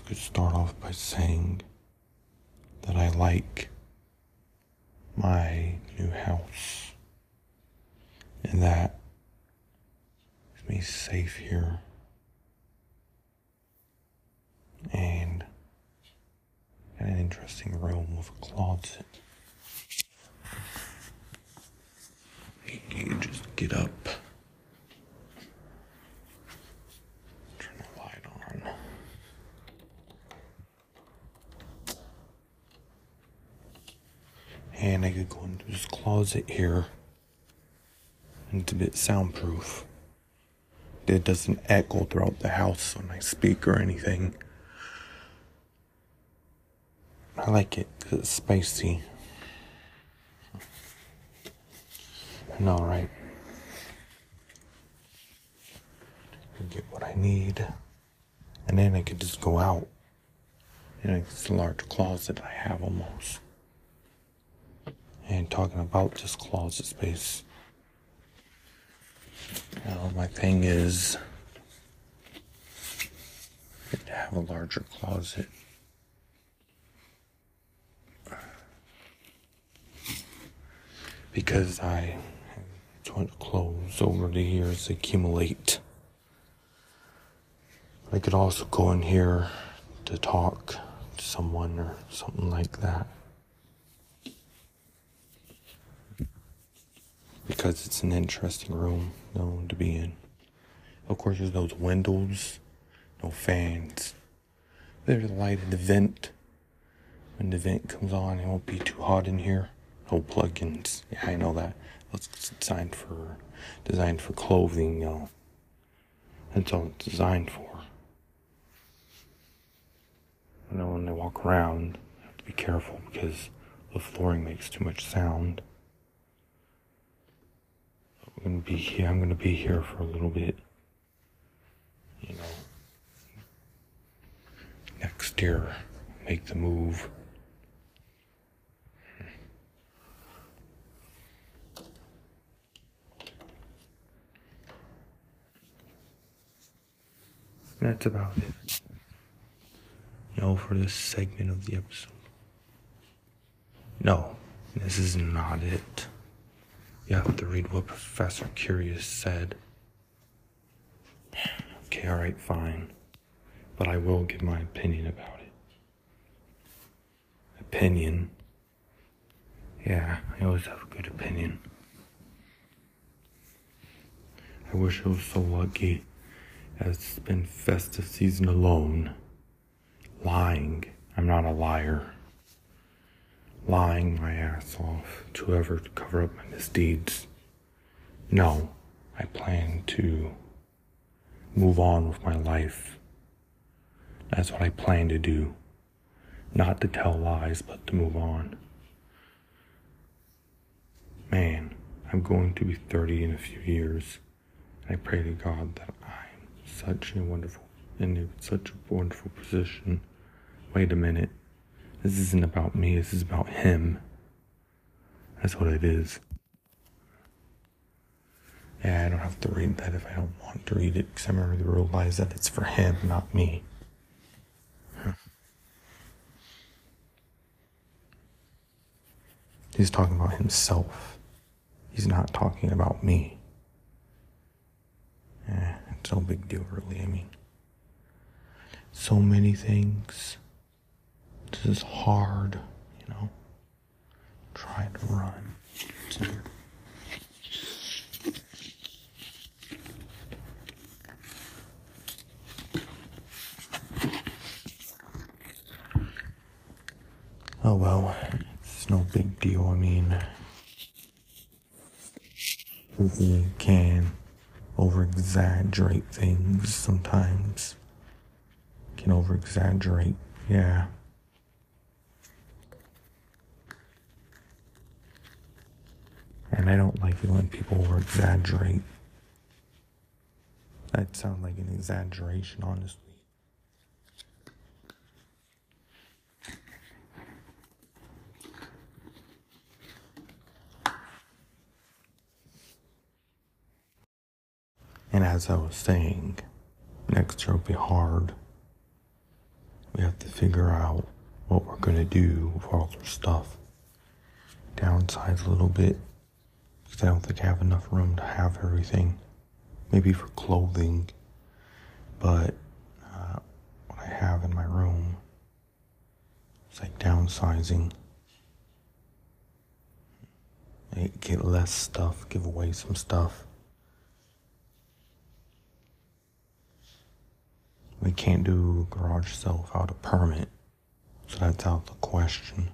just could start off by saying that I like my new house and that makes me safe here. And an interesting room with a closet. You just get up. Turn the light on. And I could go into this closet here. And it's a bit soundproof. It doesn't echo throughout the house when I speak or anything. I like it because it's spicy. I know, right? I get what I need. And then I could just go out. And it's a large closet I have almost. Talking about this closet space. Now, my thing is to have a larger closet. Because I clothes over the years accumulate. I could also go in here to talk to someone or something like that. Because it's an interesting room, though, to be in. Of course, there's those windows, no fans. There's light in the vent. When the vent comes on, it won't be too hot in here. No plugins. Yeah, I know that. It's designed for designed for clothing, you know. That's all it's designed for. You know, when they walk around, you have to be careful because the flooring makes too much sound. We're gonna be here. I'm gonna be here for a little bit. You know, next year, make the move. That's about it. You know, for this segment of the episode. No, this is not it. You have to read what Professor Curious said. Okay, alright, fine. But I will give my opinion about it. Opinion? Yeah, I always have a good opinion. I wish I was so lucky as to spend festive season alone. Lying. I'm not a liar lying my ass off to ever cover up my misdeeds. No, I plan to move on with my life. That's what I plan to do. Not to tell lies, but to move on. Man, I'm going to be 30 in a few years. I pray to God that I'm such a wonderful, in such a wonderful position. Wait a minute. This isn't about me, this is about him. That's what it is. Yeah, I don't have to read that if I don't want to read it, because I'm going to realize that it's for him, not me. He's talking about himself. He's not talking about me. Yeah, it's no big deal, really. I mean, so many things this is hard, you know. Try to run. Oh well, it's no big deal. I mean, we can over exaggerate things sometimes. Can over exaggerate, yeah. And I don't like it when people exaggerate. That sounds like an exaggeration, honestly. And as I was saying, next year will be hard. we have to figure out what we're gonna do with all our stuff. Downsize a little bit because I don't think I have enough room to have everything. Maybe for clothing, but uh, what I have in my room is like downsizing. I get less stuff, give away some stuff. We can't do garage sale without a permit, so that's out the question.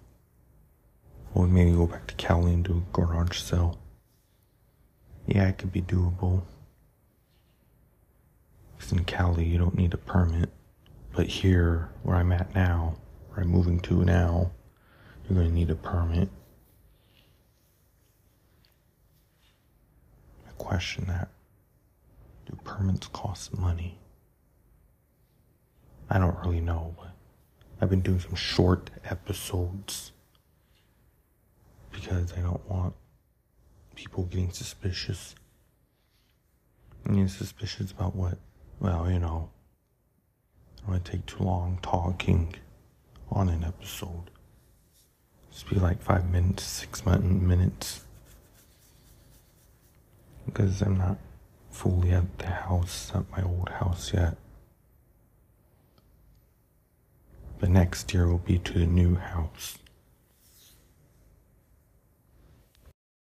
Or maybe go back to Cali and do a garage sale. Yeah, it could be doable. Because in Cali, you don't need a permit. But here, where I'm at now, where I'm moving to now, you're going to need a permit. I question that. Do permits cost money? I don't really know, but I've been doing some short episodes because I don't want people getting suspicious. Getting suspicious about what? Well, you know, I don't take too long talking on an episode. Just be like five minutes, six minutes. Because I'm not fully at the house, at my old house yet. But next year will be to the new house.